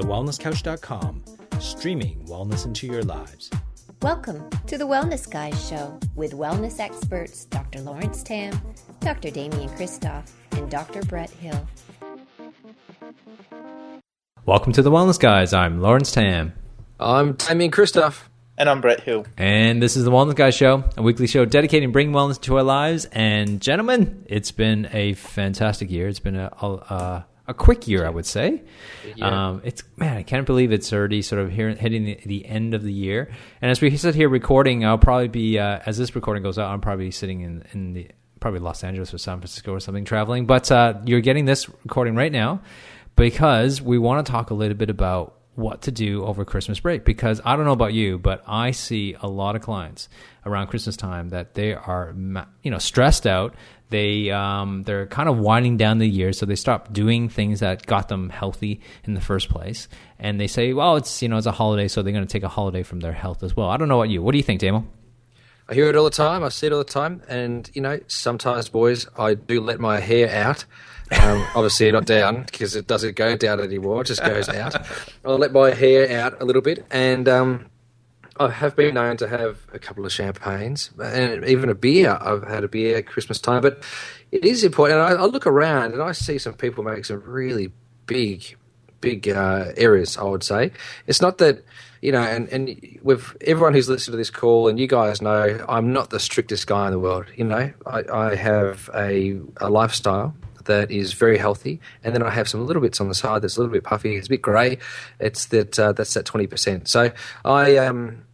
thewellnesscouch.com, streaming wellness into your lives. Welcome to the Wellness Guys Show with wellness experts Dr. Lawrence Tam, Dr. Damian Kristof, and Dr. Brett Hill. Welcome to the Wellness Guys. I'm Lawrence Tam. I'm Damian Kristof. And I'm Brett Hill. And this is the Wellness Guys Show, a weekly show dedicating bringing wellness to our lives. And gentlemen, it's been a fantastic year. It's been a, a, a quick year, I would say. Um, it's man, I can't believe it's already sort of here, hitting the, the end of the year. And as we sit here recording, I'll probably be uh, as this recording goes out, I'm probably sitting in in the probably Los Angeles or San Francisco or something traveling. But uh, you're getting this recording right now because we want to talk a little bit about what to do over Christmas break because I don't know about you, but I see a lot of clients around Christmas time that they are you know stressed out. They um, they're kind of winding down the year, so they stop doing things that got them healthy in the first place, and they say, "Well, it's you know it's a holiday, so they're going to take a holiday from their health as well." I don't know about you. What do you think, Damo? I hear it all the time. I see it all the time, and you know, sometimes, boys, I do let my hair out. Um, obviously, not down because it doesn't go down anymore; it just goes out. I'll let my hair out a little bit, and um, I have been known to have a couple of champagnes and even a beer. I've had a beer at Christmas time, but it is important. I, I, look around and I see some people make some really big, big uh, errors. I would say it's not that you know, and and with everyone who's listened to this call, and you guys know, I'm not the strictest guy in the world. You know, I, I have a, a lifestyle that is very healthy, and then I have some little bits on the side that's a little bit puffy. It's a bit grey. It's that uh, that's that twenty percent. So I um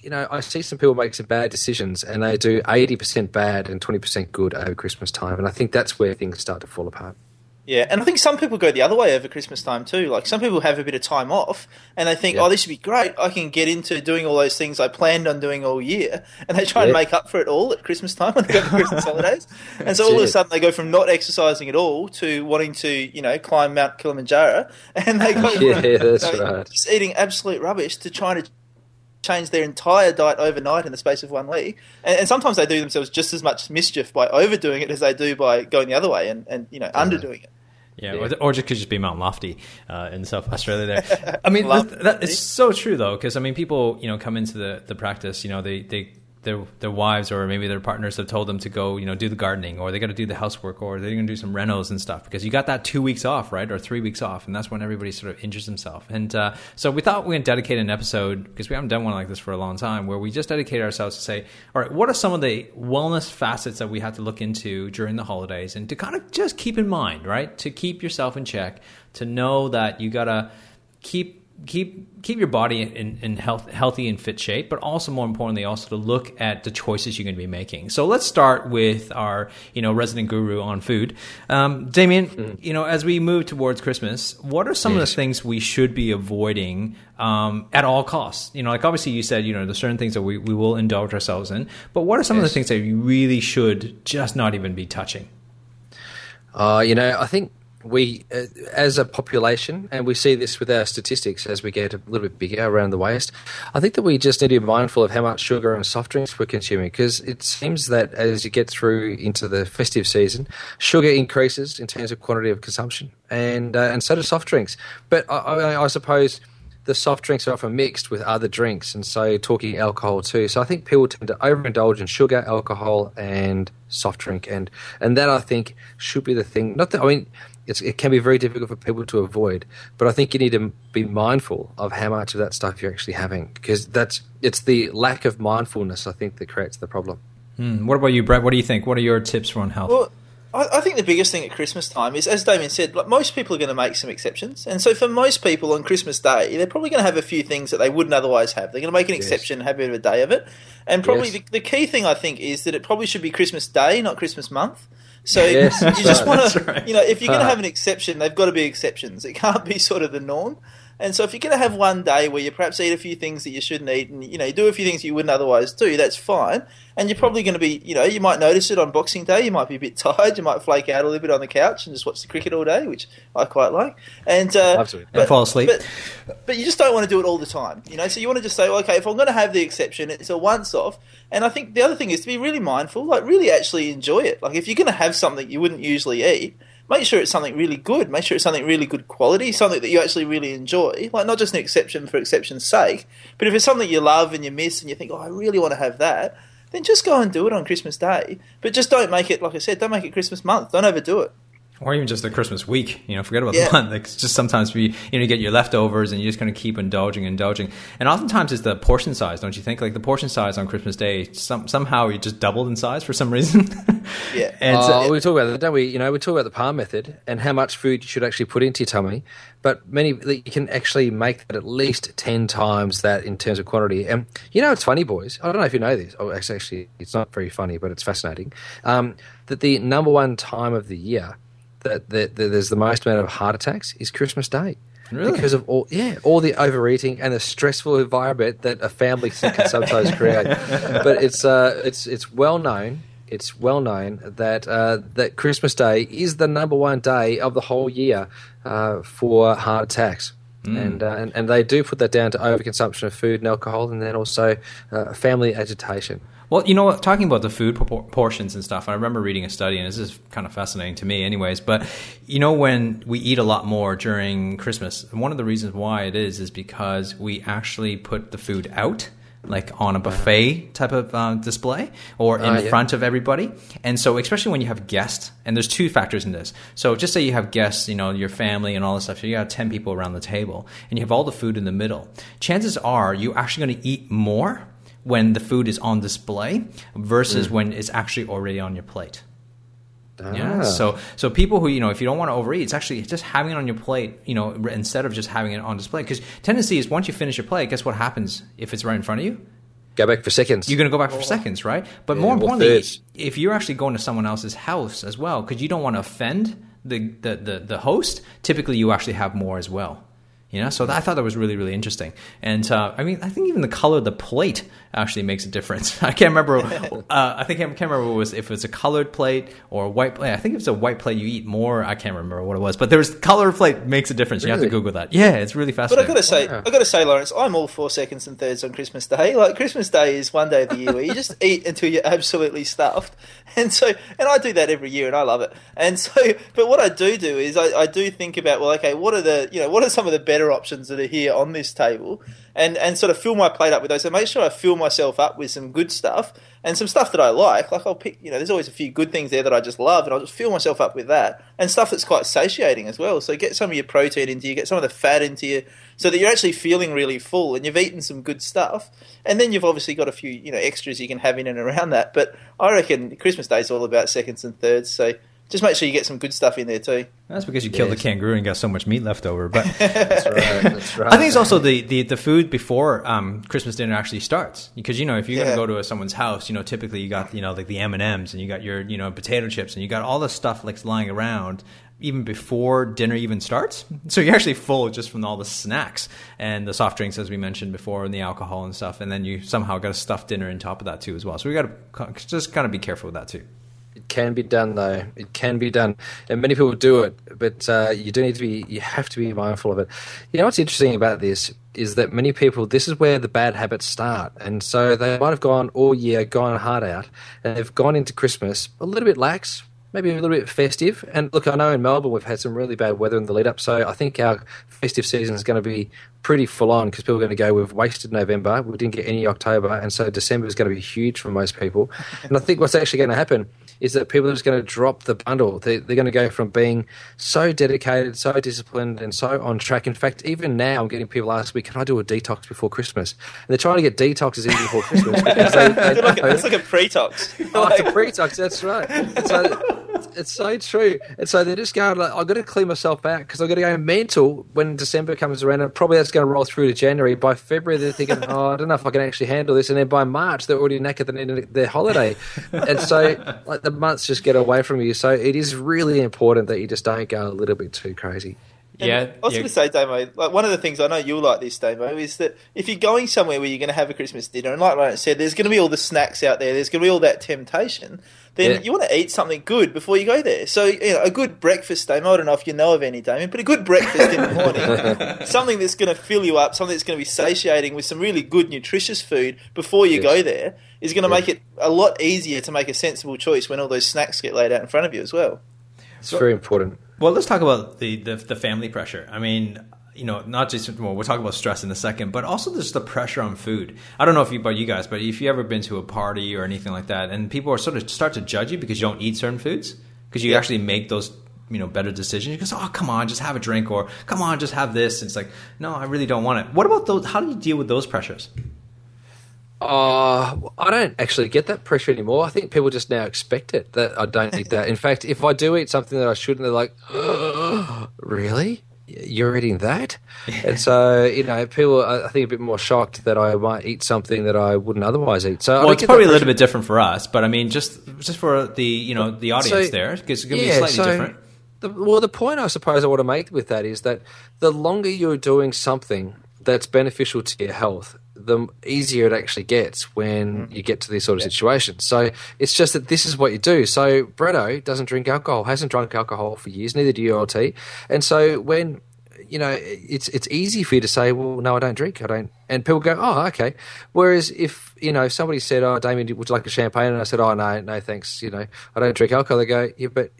you know, I see some people make some bad decisions and they do 80% bad and 20% good over Christmas time. And I think that's where things start to fall apart. Yeah, and I think some people go the other way over Christmas time too. Like some people have a bit of time off and they think, yeah. oh, this would be great. I can get into doing all those things I planned on doing all year. And they try yeah. and make up for it all at Christmas time when they go to Christmas holidays. And so all of a sudden they go from not exercising at all to wanting to, you know, climb Mount Kilimanjaro. And they go yeah, from that's right. just eating absolute rubbish to trying to change their entire diet overnight in the space of one week. And, and, sometimes they do themselves just as much mischief by overdoing it as they do by going the other way and, and you know, underdoing it. Yeah, yeah. Or, or, just could just be Mount Lofty uh, in South Australia. There, I mean, that, that, it's so true though, because I mean, people you know come into the, the practice, you know, they they their their wives or maybe their partners have told them to go, you know, do the gardening or they got to do the housework or they're going to do some renos and stuff because you got that two weeks off, right, or three weeks off, and that's when everybody sort of injures himself. And uh, so we thought we would dedicate an episode because we haven't done one like this for a long time, where we just dedicate ourselves to say, all right, what are some of the wellness facets that we have to look into during the holidays, and to kind of just keep in mind, right, to keep yourself in check, to know that you got to keep keep keep your body in, in health, healthy and fit shape, but also more importantly, also to look at the choices you're going to be making. So let's start with our you know resident guru on food, um, Damian. Mm. You know, as we move towards Christmas, what are some yes. of the things we should be avoiding um, at all costs? You know, like obviously you said, you know, there's certain things that we, we will indulge ourselves in, but what are some yes. of the things that you really should just not even be touching? Uh, you know, I think we, uh, as a population, and we see this with our statistics as we get a little bit bigger around the waist, I think that we just need to be mindful of how much sugar and soft drinks we're consuming because it seems that as you get through into the festive season, sugar increases in terms of quantity of consumption, and uh, and so do soft drinks. But I, I, I suppose the soft drinks are often mixed with other drinks, and so talking alcohol too. So I think people tend to overindulge in sugar, alcohol, and soft drink, and and that I think should be the thing. Not that I mean it can be very difficult for people to avoid. But I think you need to be mindful of how much of that stuff you're actually having because that's it's the lack of mindfulness I think that creates the problem. Mm. What about you, Brett? What do you think? What are your tips for on health? Well, I, I think the biggest thing at Christmas time is, as Damian said, like most people are going to make some exceptions, and so for most people on Christmas Day, they're probably going to have a few things that they wouldn't otherwise have. They're going to make an yes. exception, have a bit of a day of it, and probably yes. the, the key thing I think is that it probably should be Christmas Day, not Christmas month. So yes, you just want to, you know, if you're going to have an exception, they've got to be exceptions. It can't be sort of the norm. And so if you're going to have one day where you perhaps eat a few things that you shouldn't eat and, you know, you do a few things you wouldn't otherwise do, that's fine. And you're probably going to be, you know, you might notice it on Boxing Day. You might be a bit tired. You might flake out a little bit on the couch and just watch the cricket all day, which I quite like. And, uh, but, and fall asleep. But, but, you just don't want to do it all the time, you know. So you want to just say, well, okay, if I'm going to have the exception, it's a once off. And I think the other thing is to be really mindful, like really actually enjoy it. Like if you're going to have something you wouldn't usually eat, make sure it's something really good. Make sure it's something really good quality, something that you actually really enjoy. Like not just an exception for exception's sake, but if it's something you love and you miss and you think, oh, I really want to have that, then just go and do it on Christmas Day. But just don't make it, like I said, don't make it Christmas month. Don't overdo it or even just the Christmas week. You know, forget about yeah. the month. Like, just sometimes we, you know, you get your leftovers and you're just kind of keep indulging, indulging. And oftentimes it's the portion size, don't you think? Like the portion size on Christmas Day, some, somehow it just doubled in size for some reason. yeah. And uh, we talk about that, don't we? You know, we talk about the palm method and how much food you should actually put into your tummy. But many, you can actually make that at least 10 times that in terms of quantity. And you know, it's funny, boys. I don't know if you know this. Oh, actually, it's not very funny, but it's fascinating. Um, that the number one time of the year that, that, that there's the most amount of heart attacks is Christmas Day. Really? Because of all, yeah, all the overeating and the stressful environment that a family can sometimes create. But it's uh, it's it's well known. It's well known that uh, that Christmas Day is the number one day of the whole year uh, for heart attacks. Mm. And, uh, and and they do put that down to overconsumption of food and alcohol, and then also uh, family agitation. Well, you know, what? talking about the food portions and stuff, I remember reading a study, and this is kind of fascinating to me, anyways. But you know, when we eat a lot more during Christmas, one of the reasons why it is is because we actually put the food out like on a buffet type of uh, display or in uh, yeah. front of everybody. And so, especially when you have guests, and there's two factors in this. So, just say you have guests, you know, your family and all this stuff. So, you got 10 people around the table and you have all the food in the middle. Chances are you're actually going to eat more when the food is on display versus mm. when it's actually already on your plate. Ah. Yeah. So so people who you know if you don't want to overeat, it's actually just having it on your plate. You know, instead of just having it on display. Because tendency is once you finish your plate, guess what happens if it's right in front of you? Go back for seconds. You're going to go back for seconds, right? But yeah, more importantly, if you're actually going to someone else's house as well, because you don't want to offend the, the, the, the host, typically you actually have more as well. You know, so I thought that was really, really interesting. And uh, I mean, I think even the color of the plate actually makes a difference. I can't remember. uh, I think I can't remember was if it's a colored plate or a white plate. I think if it's a white plate, you eat more. I can't remember what it was, but there's color plate makes a difference. Really? You have to Google that. Yeah, it's really fascinating. But I got to say, wow. I got to say, Lawrence, I'm all for seconds and thirds on Christmas Day. Like Christmas Day is one day of the year where you just eat until you're absolutely stuffed, and so and I do that every year, and I love it. And so, but what I do do is I, I do think about well, okay, what are the you know what are some of the better options that are here on this table? and and sort of fill my plate up with those. So make sure I fill myself up with some good stuff and some stuff that I like. Like I'll pick, you know, there's always a few good things there that I just love, and I'll just fill myself up with that and stuff that's quite satiating as well. So get some of your protein into you, get some of the fat into you, so that you're actually feeling really full and you've eaten some good stuff. And then you've obviously got a few, you know, extras you can have in and around that. But I reckon Christmas Day is all about seconds and thirds. So just make sure you get some good stuff in there too. That's because you killed the kangaroo and got so much meat left over. But that's right. That's right. I think it's also the, the, the food before um, Christmas dinner actually starts because you know if you're yeah. gonna go to a, someone's house, you know typically you got you know like the M and M's and you got your you know potato chips and you got all the stuff like lying around even before dinner even starts. So you're actually full just from all the snacks and the soft drinks, as we mentioned before, and the alcohol and stuff. And then you somehow got a stuffed dinner on top of that too, as well. So we got to just kind of be careful with that too. Can be done, though. It can be done, and many people do it. But uh, you do need to be. You have to be mindful of it. You know what's interesting about this is that many people. This is where the bad habits start, and so they might have gone all year, gone hard out, and they've gone into Christmas a little bit lax, maybe a little bit festive. And look, I know in Melbourne we've had some really bad weather in the lead up, so I think our festive season is going to be pretty full on because people are going to go, we've wasted November, we didn't get any October, and so December is going to be huge for most people. and I think what's actually going to happen is that people are just going to drop the bundle. They, they're going to go from being so dedicated, so disciplined, and so on track. In fact, even now, I'm getting people ask me, "Can I do a detox before Christmas?" And they're trying to get detoxes in before Christmas because they, they like it's like a pre-tox. oh, it's a pre-tox. That's right. So, it's so true. And so they're just going, like, I've got to clean myself out because I've got to go mental when December comes around. And probably that's going to roll through to January. By February, they're thinking, oh, I don't know if I can actually handle this. And then by March, they're already knackered and in their holiday. and so, like, the months just get away from you. So it is really important that you just don't go a little bit too crazy. And yeah, I was yeah. going to say, Damo, like one of the things I know you'll like this, Damo, is that if you're going somewhere where you're going to have a Christmas dinner, and like Ryan said, there's going to be all the snacks out there, there's going to be all that temptation, then yeah. you want to eat something good before you go there. So, you know, a good breakfast, Damo, I don't know if you know of any, Damian, but a good breakfast in the morning, something that's going to fill you up, something that's going to be satiating with some really good, nutritious food before you yes. go there is going to make it a lot easier to make a sensible choice when all those snacks get laid out in front of you as well. It's very important. Well, let's talk about the, the, the family pressure. I mean, you know, not just well, we'll talk about stress in a second, but also just the pressure on food. I don't know if you, about you guys, but if you ever been to a party or anything like that, and people are sort of start to judge you because you don't eat certain foods, because you yeah. actually make those you know better decisions. You go, oh come on, just have a drink, or come on, just have this. And it's like, no, I really don't want it. What about those? How do you deal with those pressures? Uh, I don't actually get that pressure anymore. I think people just now expect it that I don't eat that. In fact, if I do eat something that I shouldn't, they're like, oh, "Really? You're eating that?" and so you know, people are, I think a bit more shocked that I might eat something that I wouldn't otherwise eat. So well, it's probably a little bit different for us, but I mean, just just for the you know the audience so, there, it's going to yeah, be slightly so, different. The, well, the point I suppose I want to make with that is that the longer you're doing something that's beneficial to your health, the easier it actually gets when mm. you get to these sort of yeah. situations. So it's just that this is what you do. So Bretto doesn't drink alcohol, hasn't drunk alcohol for years, neither do you, LT. And so when you know, it's it's easy for you to say, well, no, I don't drink, I don't, and people go, oh, okay. Whereas if you know if somebody said, oh, Damian, would you like a champagne? And I said, oh, no, no, thanks. You know, I don't drink alcohol. They go, yeah, but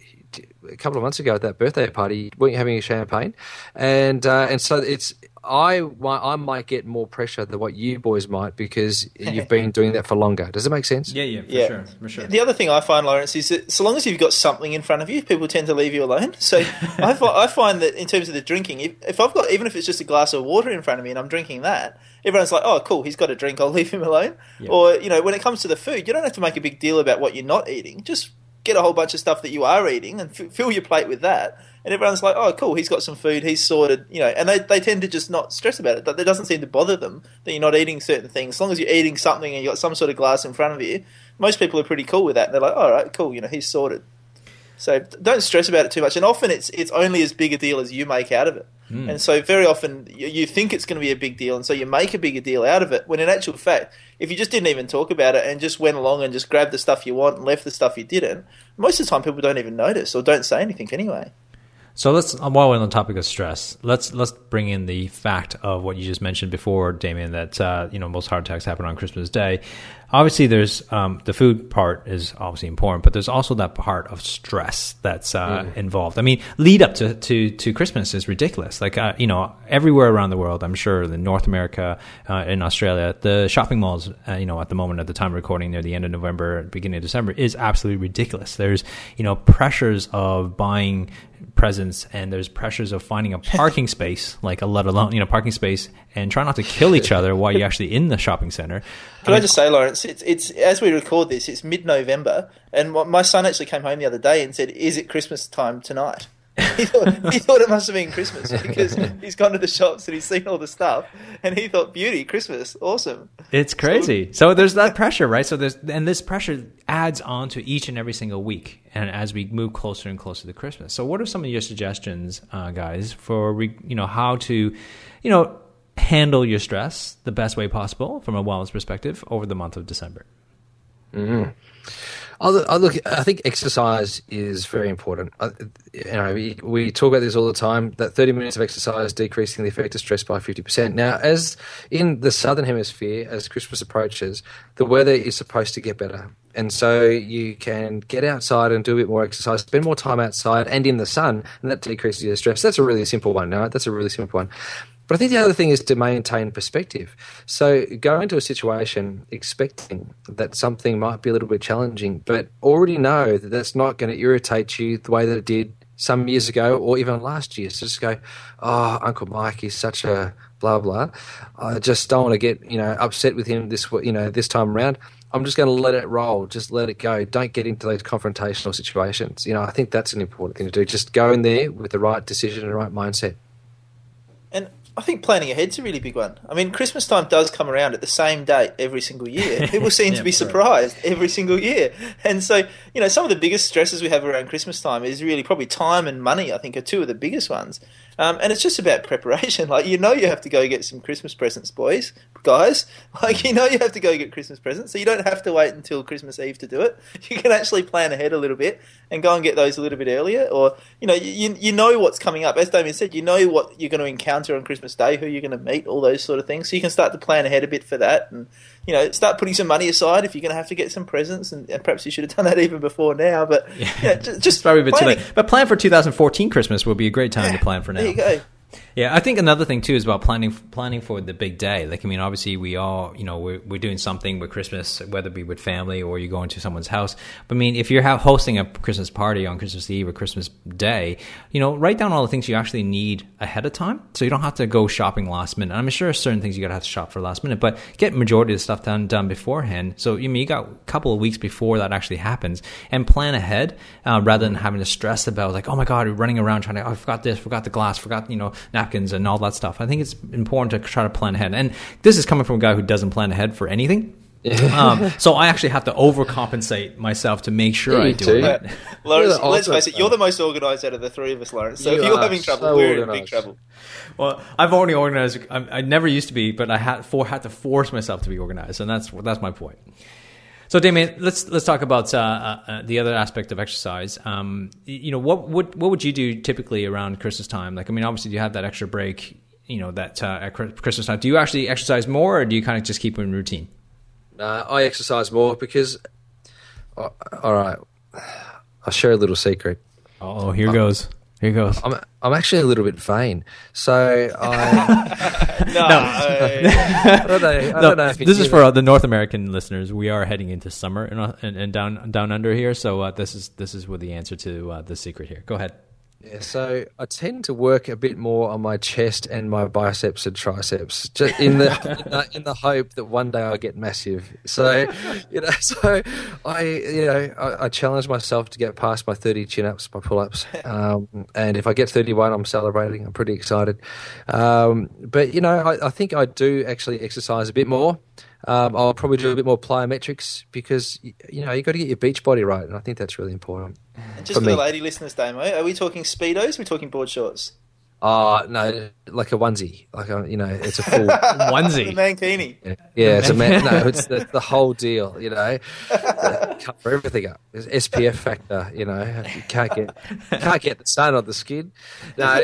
a couple of months ago at that birthday party, weren't you having a champagne? And uh, and so it's I I might get more pressure than what you boys might because you've been doing that for longer. Does it make sense? Yeah, yeah, for yeah. sure, for sure. The other thing I find, Lawrence, is that so long as you've got something in front of you, people tend to leave you alone. So I, find, I find that in terms of the drinking, if, if I've got even if it's just a glass of water in front of me and I'm drinking that, everyone's like, "Oh, cool, he's got a drink. I'll leave him alone." Yeah. Or you know, when it comes to the food, you don't have to make a big deal about what you're not eating. Just get a whole bunch of stuff that you are eating and f- fill your plate with that. And everyone's like, oh, cool, he's got some food, he's sorted, you know. And they, they tend to just not stress about it. That doesn't seem to bother them that you're not eating certain things. As long as you're eating something and you've got some sort of glass in front of you, most people are pretty cool with that. They're like, all right, cool, you know, he's sorted. So don't stress about it too much. And often it's it's only as big a deal as you make out of it. Mm. And so very often you, you think it's going to be a big deal, and so you make a bigger deal out of it. When in actual fact, if you just didn't even talk about it and just went along and just grabbed the stuff you want and left the stuff you didn't, most of the time people don't even notice or don't say anything anyway. So let's while we're on the topic of stress, let's let's bring in the fact of what you just mentioned before, Damian, that uh, you know most heart attacks happen on Christmas Day obviously there's um, the food part is obviously important, but there's also that part of stress that's uh, mm. involved. I mean, lead up to, to, to Christmas is ridiculous. Like uh, you know, everywhere around the world, I'm sure in North America, uh, in Australia, the shopping malls, uh, you know, at the moment at the time of recording, near the end of November, beginning of December, is absolutely ridiculous. There's you know pressures of buying presents and there's pressures of finding a parking space like a let alone you know parking space and try not to kill each other while you're actually in the shopping center can I, mean, I just say lawrence it's, it's as we record this it's mid-november and my son actually came home the other day and said is it christmas time tonight he, thought, he thought it must have been Christmas because he's gone to the shops and he's seen all the stuff, and he thought, "Beauty, Christmas, awesome." It's crazy. So, so there's that pressure, right? So there's and this pressure adds on to each and every single week, and as we move closer and closer to Christmas. So, what are some of your suggestions, uh, guys, for you know how to, you know, handle your stress the best way possible from a wellness perspective over the month of December? Mm-hmm. I look, I think exercise is very important. you know, we, we, talk about this all the time. That thirty minutes of exercise decreasing the effect of stress by fifty percent. Now, as in the southern hemisphere, as Christmas approaches, the weather is supposed to get better, and so you can get outside and do a bit more exercise, spend more time outside and in the sun, and that decreases your stress. That's a really simple one. No, that's a really simple one. But I think the other thing is to maintain perspective. So go into a situation expecting that something might be a little bit challenging, but already know that that's not going to irritate you the way that it did some years ago or even last year. So just go, oh, Uncle Mike is such a blah blah. I just don't want to get you know upset with him this you know this time around. I'm just going to let it roll. Just let it go. Don't get into those confrontational situations. You know, I think that's an important thing to do. Just go in there with the right decision and the right mindset. I think planning ahead's a really big one. I mean, Christmas time does come around at the same date every single year. People seem yeah, to be surprised right. every single year. And so, you know, some of the biggest stresses we have around Christmas time is really probably time and money, I think, are two of the biggest ones. Um, and it's just about preparation. Like, you know, you have to go get some Christmas presents, boys, guys. Like, you know, you have to go get Christmas presents. So you don't have to wait until Christmas Eve to do it. You can actually plan ahead a little bit and go and get those a little bit earlier. Or, you know, you, you know what's coming up. As Damian said, you know what you're going to encounter on Christmas Day, who you're going to meet, all those sort of things. So you can start to plan ahead a bit for that. And, you know, start putting some money aside if you're going to have to get some presents, and, and perhaps you should have done that even before now. But yeah, you know, just, just probably a bit too late. But plan for 2014 Christmas will be a great time yeah, to plan for now. There you go. Yeah, I think another thing too is about planning planning for the big day. Like, I mean, obviously we all, you know, we're, we're doing something with Christmas, whether it be with family or you're going to someone's house. But I mean, if you're hosting a Christmas party on Christmas Eve or Christmas Day, you know, write down all the things you actually need ahead of time, so you don't have to go shopping last minute. I'm sure certain things you gotta have to shop for last minute, but get majority of the stuff done done beforehand. So I mean, you got a couple of weeks before that actually happens, and plan ahead uh, rather than having to stress about like, oh my god, running around trying to, oh, I forgot this, forgot the glass, forgot you know napkins and all that stuff. I think it's important to try to plan ahead. And this is coming from a guy who doesn't plan ahead for anything. um, so I actually have to overcompensate myself to make sure yeah, I do it. Lawrence, let's face it, you're the most organised out of the three of us, Lawrence. So you if you're having trouble, so we're organized. in big trouble. Well, I've already organised. I, I, never used to be, but I had for had to force myself to be organised, and that's that's my point. So, Damian, let's let's talk about uh, uh, the other aspect of exercise. Um, you know, what would what would you do typically around Christmas time? Like, I mean, obviously you have that extra break. You know, that uh, at Christmas time. Do you actually exercise more, or do you kind of just keep in routine? Uh, I exercise more because. Uh, all right, I'll share a little secret. Oh, here goes. Here goes. I'm I'm actually a little bit vain, so I. no, no. I don't know. I don't know this is for uh, the North American listeners. We are heading into summer and, and, down down under here, so uh, this is this is with the answer to uh, the secret here. Go ahead. Yeah, so I tend to work a bit more on my chest and my biceps and triceps, just in the, in the in the, hope that one day I get massive. So, you know, so I you know I, I challenge myself to get past my thirty chin ups, my pull ups, um, and if I get thirty one, I'm celebrating. I'm pretty excited. Um, but you know, I, I think I do actually exercise a bit more. Um, I'll probably do a bit more plyometrics because you know you got to get your beach body right, and I think that's really important. And just for, for the lady listeners, Damo, are we talking speedos? Are we talking board shorts? Uh no, like a onesie, like a, you know, it's a full onesie, the mankini. Yeah, yeah it's a man. No, it's the, the whole deal. You know, cover everything up. It's SPF factor. You know, you can't get can't get the sun on the skin. No,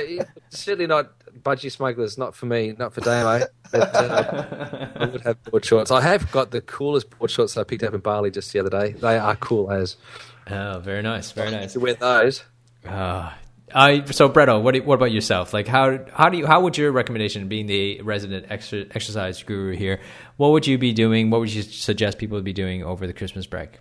certainly not budgie smugglers. Not for me. Not for Damo. But, uh, I would have board shorts. I have got the coolest board shorts I picked up in Bali just the other day. They are cool as. Oh, very nice, very nice. To wear those. Uh, I so Bretto, what what about yourself? Like how how do you how would your recommendation, being the resident exercise guru here, what would you be doing? What would you suggest people would be doing over the Christmas break?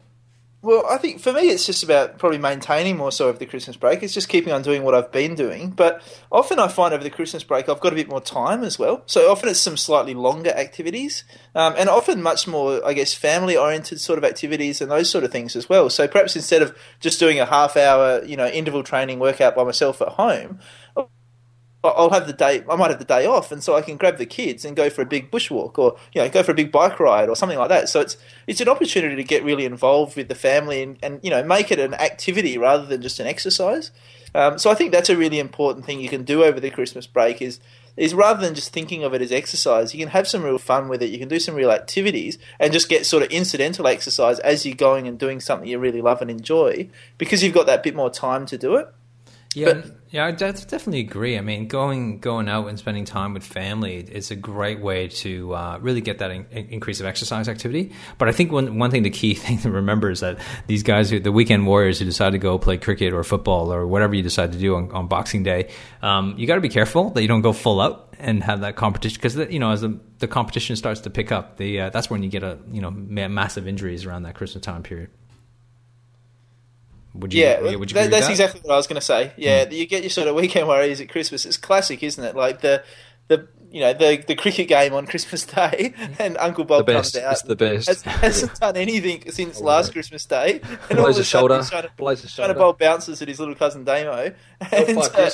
Well, I think for me, it's just about probably maintaining more so over the Christmas break. It's just keeping on doing what I've been doing. But often I find over the Christmas break, I've got a bit more time as well. So often it's some slightly longer activities, um, and often much more, I guess, family oriented sort of activities and those sort of things as well. So perhaps instead of just doing a half hour, you know, interval training workout by myself at home, I'll have the day. I might have the day off, and so I can grab the kids and go for a big bushwalk, or you know, go for a big bike ride, or something like that. So it's it's an opportunity to get really involved with the family and, and you know make it an activity rather than just an exercise. Um, so I think that's a really important thing you can do over the Christmas break is is rather than just thinking of it as exercise, you can have some real fun with it. You can do some real activities and just get sort of incidental exercise as you're going and doing something you really love and enjoy because you've got that bit more time to do it. Yeah, but, yeah, I definitely agree. I mean, going going out and spending time with family is a great way to uh, really get that in, increase of exercise activity. But I think one one thing, the key thing to remember is that these guys, who, the weekend warriors who decide to go play cricket or football or whatever you decide to do on, on Boxing Day, um, you got to be careful that you don't go full out and have that competition because you know as the, the competition starts to pick up, the uh, that's when you get a you know massive injuries around that Christmas time period. Would you, yeah, would you that, that's that? exactly what I was going to say. Yeah, mm. you get your sort of weekend worries at Christmas. It's classic, isn't it? Like the the you know the the cricket game on Christmas Day, and Uncle Bob comes out. It's the best. Has, hasn't done anything since last Christmas Day. And blows a shoulder. Trying to, blows a shoulder. Trying to bowl bounces at his little cousin Damo. And, uh,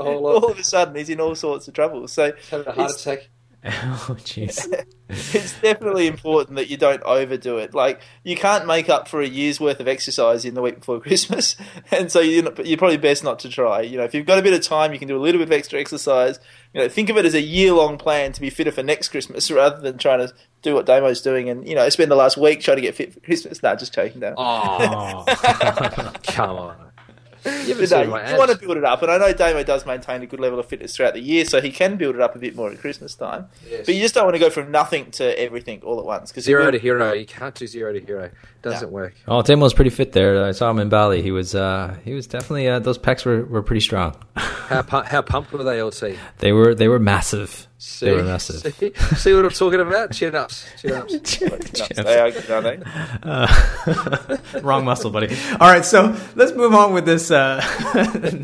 all of a sudden, he's in all sorts of trouble. So had a heart attack. Oh, jeez. it's definitely important that you don't overdo it. Like you can't make up for a year's worth of exercise in the week before Christmas, and so you're, not, you're probably best not to try. You know, if you've got a bit of time, you can do a little bit of extra exercise. You know, think of it as a year long plan to be fitter for next Christmas, rather than trying to do what Damo's doing and you know spend the last week trying to get fit for Christmas. Nah, just choking down. Oh, come on. You haven't But no, seen my you, you want to build it up, and I know Damo does maintain a good level of fitness throughout the year, so he can build it up a bit more at Christmas time. Yes. But you just don't want to go from nothing to everything all at once. Cause Zero to hero. You can't do zero to hero. Doesn't work. Oh, Tim was pretty fit there. I saw him in Bali. He was uh, he was definitely uh, those pecs were, were pretty strong. How pu- how pumped were they, LT? they were they were massive. See, They were massive. See, see what I'm talking about? Chin ups. Chin ups. No, they are good, aren't they? Wrong muscle, buddy. All right, so let's move on with this. Uh,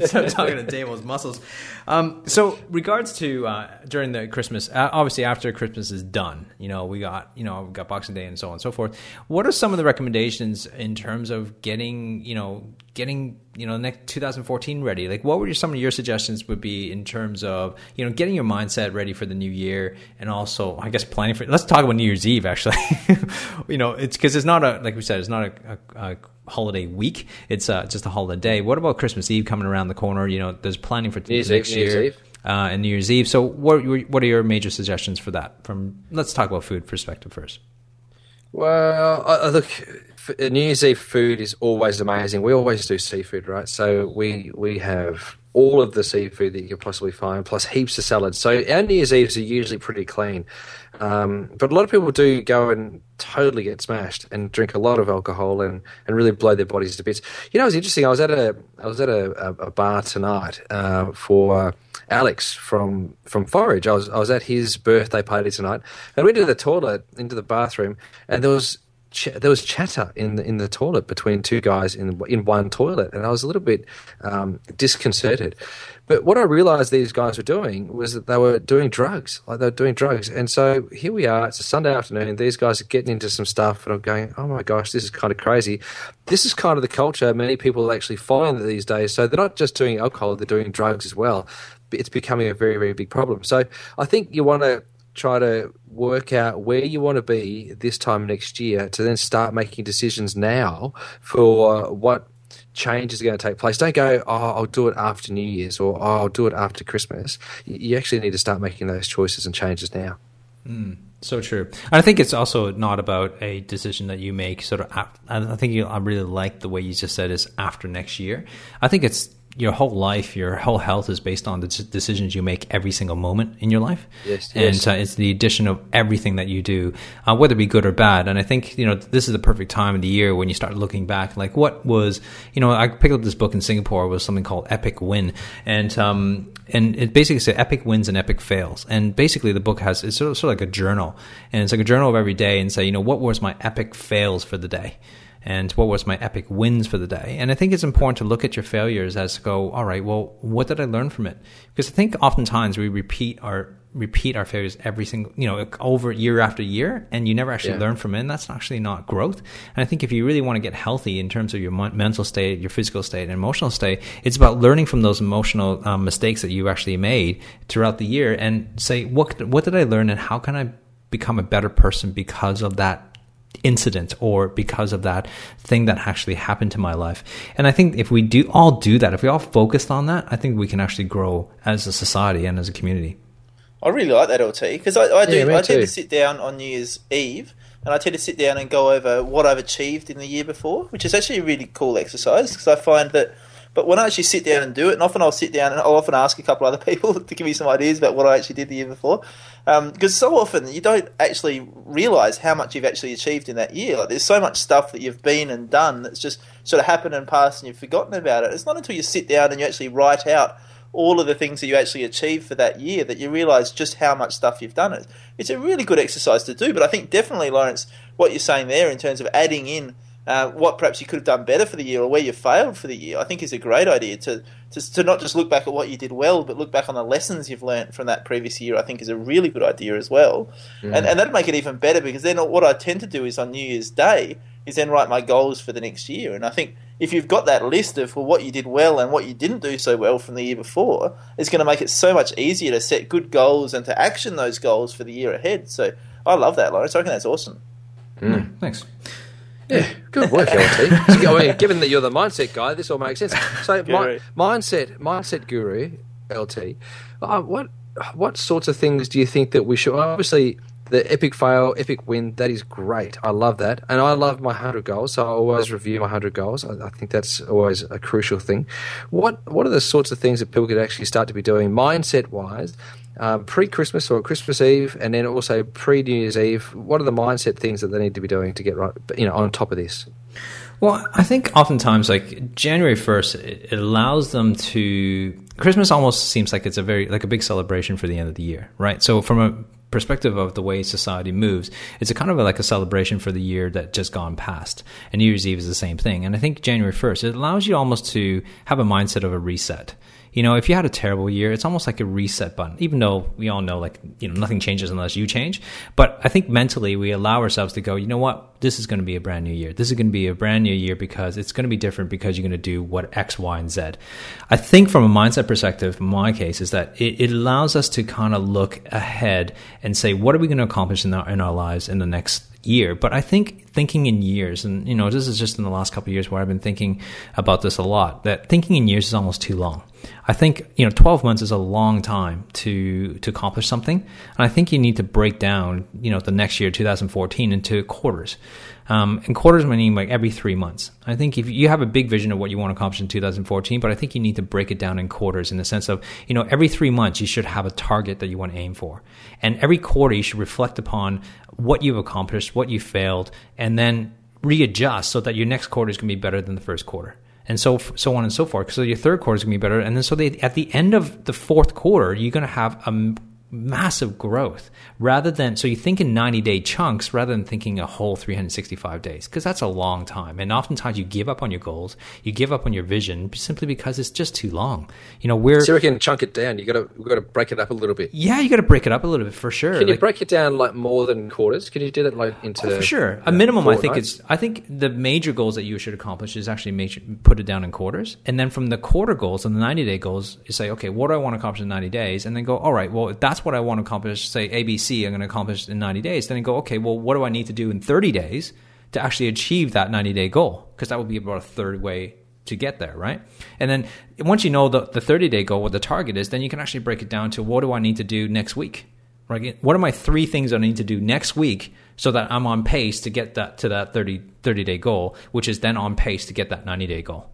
talking to Damo's muscles. Um, so, regards to uh, during the Christmas, uh, obviously after Christmas is done, you know we got you know we got Boxing Day and so on and so forth. What are some of the recommendations in terms of getting you know getting you know next 2014 ready? Like, what were some of your suggestions would be in terms of you know getting your mindset ready for the new year and also I guess planning for. Let's talk about New Year's Eve actually. you know, it's because it's not a like we said, it's not a, a, a holiday week. It's uh, just a holiday. What about Christmas Eve coming around the corner? You know, there's planning for Year's next Eve, New Year's year. Uh, and New Year's Eve. So, what what are your major suggestions for that? From let's talk about food perspective first. Well, I, I look, New Year's Eve food is always amazing. We always do seafood, right? So we we have all of the seafood that you can possibly find, plus heaps of salads. So our New Year's Eves are usually pretty clean. Um, but a lot of people do go and totally get smashed and drink a lot of alcohol and, and really blow their bodies to bits. You know, it was interesting. I was at a I was at a, a, bar tonight uh, for Alex from from Forage. I was I was at his birthday party tonight, and we went to the toilet into the bathroom, and there was ch- there was chatter in the in the toilet between two guys in in one toilet, and I was a little bit um, disconcerted. But what I realised these guys were doing was that they were doing drugs, like they were doing drugs. And so here we are. It's a Sunday afternoon. These guys are getting into some stuff, and I'm going, "Oh my gosh, this is kind of crazy." This is kind of the culture many people actually following these days. So they're not just doing alcohol; they're doing drugs as well. It's becoming a very, very big problem. So I think you want to try to work out where you want to be this time next year to then start making decisions now for what changes are going to take place. Don't go, oh, I'll do it after New Year's or oh, I'll do it after Christmas. You actually need to start making those choices and changes now. Hmm. So true. I think it's also not about a decision that you make sort of. I think you, I really like the way you just said is after next year. I think it's your whole life, your whole health is based on the decisions you make every single moment in your life. Yes, and yes. uh, it's the addition of everything that you do, uh, whether it be good or bad. And I think you know this is the perfect time of the year when you start looking back, like what was you know I picked up this book in Singapore it was something called Epic Win, and um and it basically said epic wins and epic fails. And basically the book has it's sort of, sort of like a journal, and it's like a journal of every day, and say you know what was my epic fails for the day and what was my epic wins for the day. And I think it's important to look at your failures as to go, all right, well, what did I learn from it? Because I think oftentimes we repeat our repeat our failures every single, you know, over year after year, and you never actually Yeah. learn from it. And that's actually not growth. And I think if you really want to get healthy in terms of your mental state, your physical state, and emotional state, it's about learning from those emotional um, mistakes that you actually made throughout the year, and say, what what did I learn, and how can I become a better person because of that incident or because of that thing that actually happened to my life. And I think if we do all do that, if we all focused on that, I think we can actually grow as a society and as a community. I really like that LT because I, I do. Yeah, I tend too. to sit down on New Year's Eve and I tend to sit down and go over what I've achieved in the year before, which is actually a really cool exercise because I find that. But when I actually sit down and do it, and often I'll sit down and I'll often ask a couple other people to give me some ideas about what I actually did the year before, um, because so often you don't actually realise how much you've actually achieved in that year. Like there's so much stuff that you've been and done that's just sort of happened and passed, and you've forgotten about it. It's not until you sit down and you actually write out all of the things that you actually achieved for that year that you realise just how much stuff you've done. It. It's a really good exercise to do, but I think definitely, Lawrence, what you're saying there in terms of adding in uh, what perhaps you could have done better for the year or where you failed for the year, I think is a great idea to, to to not just look back at what you did well, but look back on the lessons you've learnt from that previous year. I think is a really good idea as well, and and that'll make it even better because then what I tend to do is on New Year's Day is then write my goals for the next year, and I think if you've got that list of well, what you did well and what you didn't do so well from the year before, it's going to make it so much easier to set good goals and to action those goals for the year ahead. So I love that, Lawrence. I reckon that's awesome. Thanks. Yeah, good work, LT. I mean, given that you're the mindset guy, this all makes sense. So, mi- mindset, mindset guru, LT. Uh, what what sorts of things do you think that we should? Obviously, the epic fail, epic win, that is great. I love that. And I love my 100 goals, so I always review my 100 goals. I, I, think that's always a crucial thing. What What are the sorts of things that people could actually start to be doing mindset wise? Uh, pre Christmas or Christmas Eve, and then also pre New Year's Eve. What are the mindset things that they need to be doing to get right, you know, on top of this? Well, I think oftentimes, like January first, it allows them to. Christmas almost seems like it's a very like a big celebration for the end of the year, right? So from a perspective of the way society moves, it's a kind of a, like a celebration for the year that just gone past. And New Year's Eve is the same thing. And I think January 1st, it allows you almost to have a mindset of a reset you know, if you had a terrible year, it's almost like a reset button, even though we all know, like, you know, nothing changes unless you change. But I think mentally we allow ourselves to go, you know what, this is going to be a brand new year. This is going to be a brand new year because it's going to be different because you're going to do what X, Y, and Z. I think from a mindset perspective, my case, is that it, it allows us to kind of look ahead and say, what are we going to accomplish in our, in our lives in the next year. But I think thinking in years, and you know, this is just in the last couple of years where I've been thinking about this a lot. That thinking in years is almost too long. I think you know, twelve months is a long time to to accomplish something, and I think you need to break down you know the next year, 2014, into quarters. Um, and quarters meaning like every three months. I think if you have a big vision of what you want to accomplish in 2014, but I think you need to break it down in quarters in the sense of, you know, every three months you should have a target that you want to aim for. And every quarter you should reflect upon what you've accomplished, what you failed, and then readjust so that your next quarter is going to be better than the first quarter and so so on and so forth. So your third quarter is going to be better, and then so they, at the end of the fourth quarter, you're going to have a massive growth rather than so you think in 90 day chunks rather than thinking a whole 365 days because that's a long time. And oftentimes you give up on your goals you give up on your vision simply because it's just too long. You know we're so you can chunk it down. You gotta gotta break it up a little bit. Yeah you gotta break it up a little bit for sure. Can like, you break it down like more than quarters? Can you do that like into oh, for sure. A minimum i think it's i think the major goals that you should accomplish is actually make put it down in quarters. And then from the quarter goals and the 90 day goals you say okay what do i want to accomplish in 90 days? And then go all right well that's what i want to accomplish say abc i'm going to accomplish in 90 days, then I go, okay, well, what do I need to do in 30 days to actually achieve that 90 day goal? Because that would be about a third way to get there, right? And then once you know the, the 30 day goal, what the target is, then you can actually break it down to what do I need to do next week? Right? What are my three things I need to do next week so that I'm on pace to get that to that 30, 30 day goal, which is then on pace to get that 90 day goal?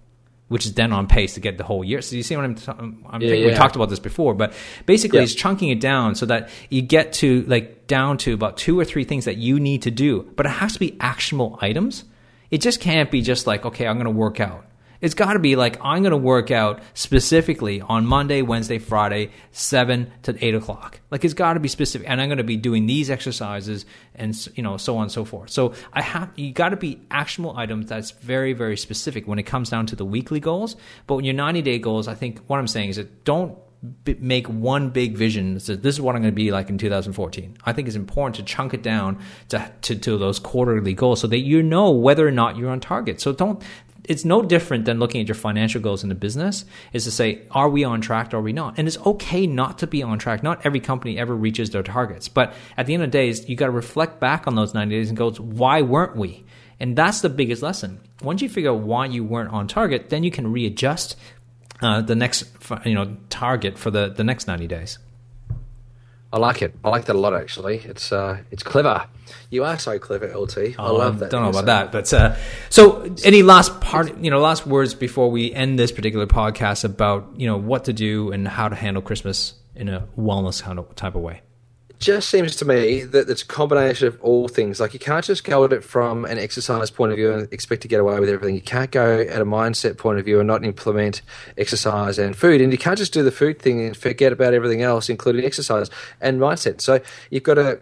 Which is then on pace to get the whole year. So you see what I'm, t- I'm yeah, yeah. we talked about this before, but basically yeah. it's chunking it down so that you get to like down to about two or three things that you need to do, but it has to be actionable items. It just can't be just like, okay, I'm going to work out. It's got to be like I'm going to work out specifically on Monday, Wednesday, Friday, seven to eight o'clock. Like it's got to be specific, and I'm going to be doing these exercises, and you know, so on and so forth. So I have you got to be actionable items that's very very specific when it comes down to the weekly goals. But when your 90 day goals, I think what I'm saying is that don't make one big vision this is what I'm going to be like in 2014. I think it's important to chunk it down to, to, to those quarterly goals so that you know whether or not you're on target. So don't it's no different than looking at your financial goals in a business is to say are we on track or are we not? And it's okay not to be on track. Not every company ever reaches their targets. But at the end of the day you got to reflect back on those 90 days and go why weren't we? And that's the biggest lesson. Once you figure out why you weren't on target then you can readjust uh, the next you know target for the, the next 90 days I like it. I like that a lot, actually. It's uh, it's clever. You are so clever, LT. I oh, love that. Don't know about that, but uh, so any last part, you know, last words before we end this particular podcast about you know what to do and how to handle Christmas in a wellness kind of type of way just seems to me that it's a combination of all things. Like you can't just go at it from an exercise point of view and expect to get away with everything. You can't go at a mindset point of view and not implement exercise and food. And you can't just do the food thing and forget about everything else, including exercise and mindset. So you've got to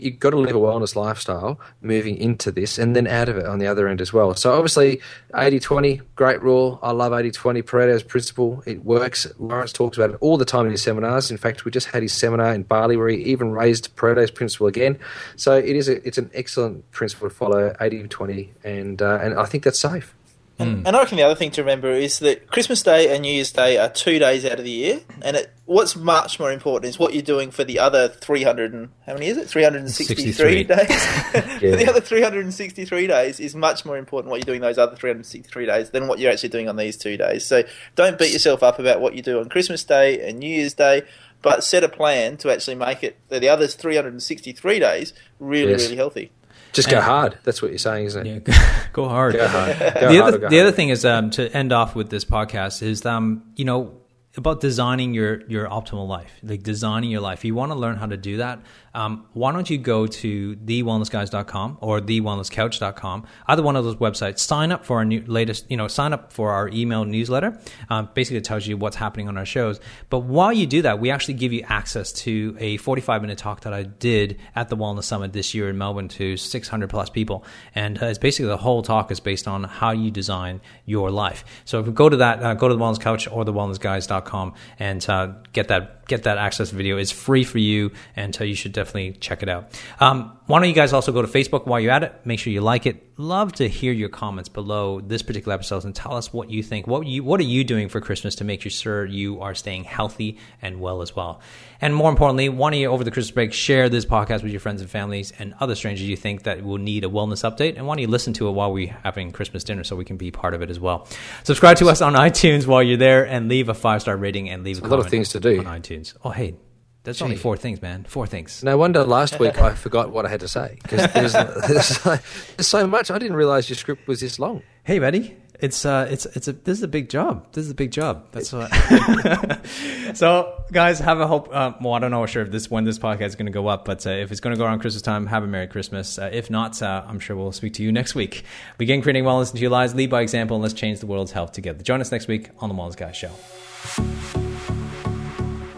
you've got to live a wellness lifestyle moving into this and then out of it on the other end as well. So obviously 80-20, great rule. I love 80-20, Pareto's principle. It works. Lawrence talks about it all the time in his seminars. In fact, we just had his seminar in Bali where he even raised Pareto's principle again. So it is a, it's an excellent principle to follow, 80-20, and, uh, and I think that's safe. And, mm. and I reckon the other thing to remember is that Christmas Day and New Year's Day are two days out of the year, and it, what's much more important is what you're doing for the other 300 and how many is it? 363 days. yeah. the other 363 days is much more important what you're doing those other 363 days than what you're actually doing on these two days. So don't beat yourself up about what you do on Christmas Day and New Year's Day but set a plan to actually make it the other 363 days really, Yes. really healthy. Just go And- hard. That's what you're saying, isn't it? Yeah, go hard. Go hard. Go the hard other go the other thing is um, to end off with this podcast is um, you know about designing your your optimal life, like designing your life. You want to learn how to do that. Um, why don't you go to thewellnessguys.com or thewellnesscouch.com, either one of those websites. Sign up for our new latest, you know, sign up for our email newsletter. Um, basically, it tells you what's happening on our shows. But while you do that, we actually give you access to a 45 minute talk that I did at the Wellness Summit this year in Melbourne to 600 plus people, and uh, it's basically the whole talk is based on how you design your life. So if you go to that, uh, go to the Wellness Couch or the wellnessguys.com and uh, get that get that access video. It's free for you, and uh, you should definitely check it out. Um, why don't you guys also go to Facebook while you're at it? Make sure you like it. Love to hear your comments below this particular episode and tell us what you think. What you what are you doing for Christmas to make sure you are staying healthy and well as well? And more importantly, why don't you over the Christmas break share this podcast with your friends and families and other strangers you think that will need a wellness update? And why don't you listen to it while we're having Christmas dinner so we can be part of it as well? Subscribe to us on iTunes while you're there and leave a five star rating and leave a, a lot of things to do. on iTunes. Oh hey, that's only four things, man. Four things. No wonder last week I forgot what I had to say because there's, there's, so- there's so much. I didn't realize your script was this long. Hey, buddy. It's uh, it's it's a this is a big job. This is a big job. That's what. so, guys, have a hope. Uh, well, I don't know sure if this when this podcast is going to go up, but uh, if it's going to go around Christmas time, have a Merry Christmas. Uh, if not, uh, I'm sure we'll speak to you next week. Begin creating wellness into your lives. Lead by example, and let's change the world's health together. Join us next week on the Wellness Guys Show.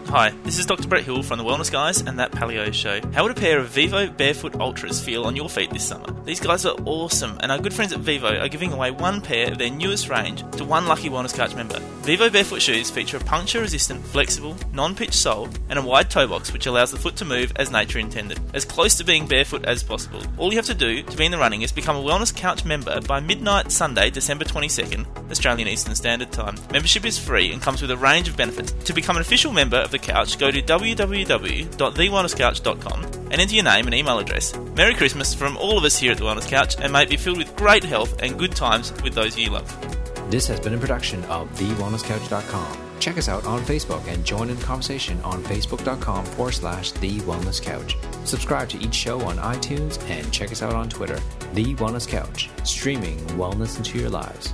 Hi, this is Dr. Brett Hill from the Wellness Guys and That Paleo Show. How would a pair of Vivo Barefoot Ultras feel on your feet this summer? These guys are awesome, and our good friends at Vivo are giving away one pair of their newest range to one lucky Wellness Couch member. Vivo Barefoot shoes feature a puncture resistant, flexible, non pitch sole and a wide toe box which allows the foot to move as nature intended, as close to being barefoot as possible. All you have to do to be in the running is become a Wellness Couch member by midnight Sunday, December 22nd, Australian Eastern Standard Time. Membership is free and comes with a range of benefits. To become an official member of the couch, go to www.thewellnesscouch.com and enter your name and email address. Merry Christmas from all of us here at the Wellness Couch, and may it be filled with great health and good times with those you love. This has been a production of TheWellnessCouch.com. Check us out on Facebook and join in conversation on Facebook.com forward slash The Wellness Couch. Subscribe to each show on iTunes and check us out on Twitter. The Wellness Couch, streaming wellness into your lives.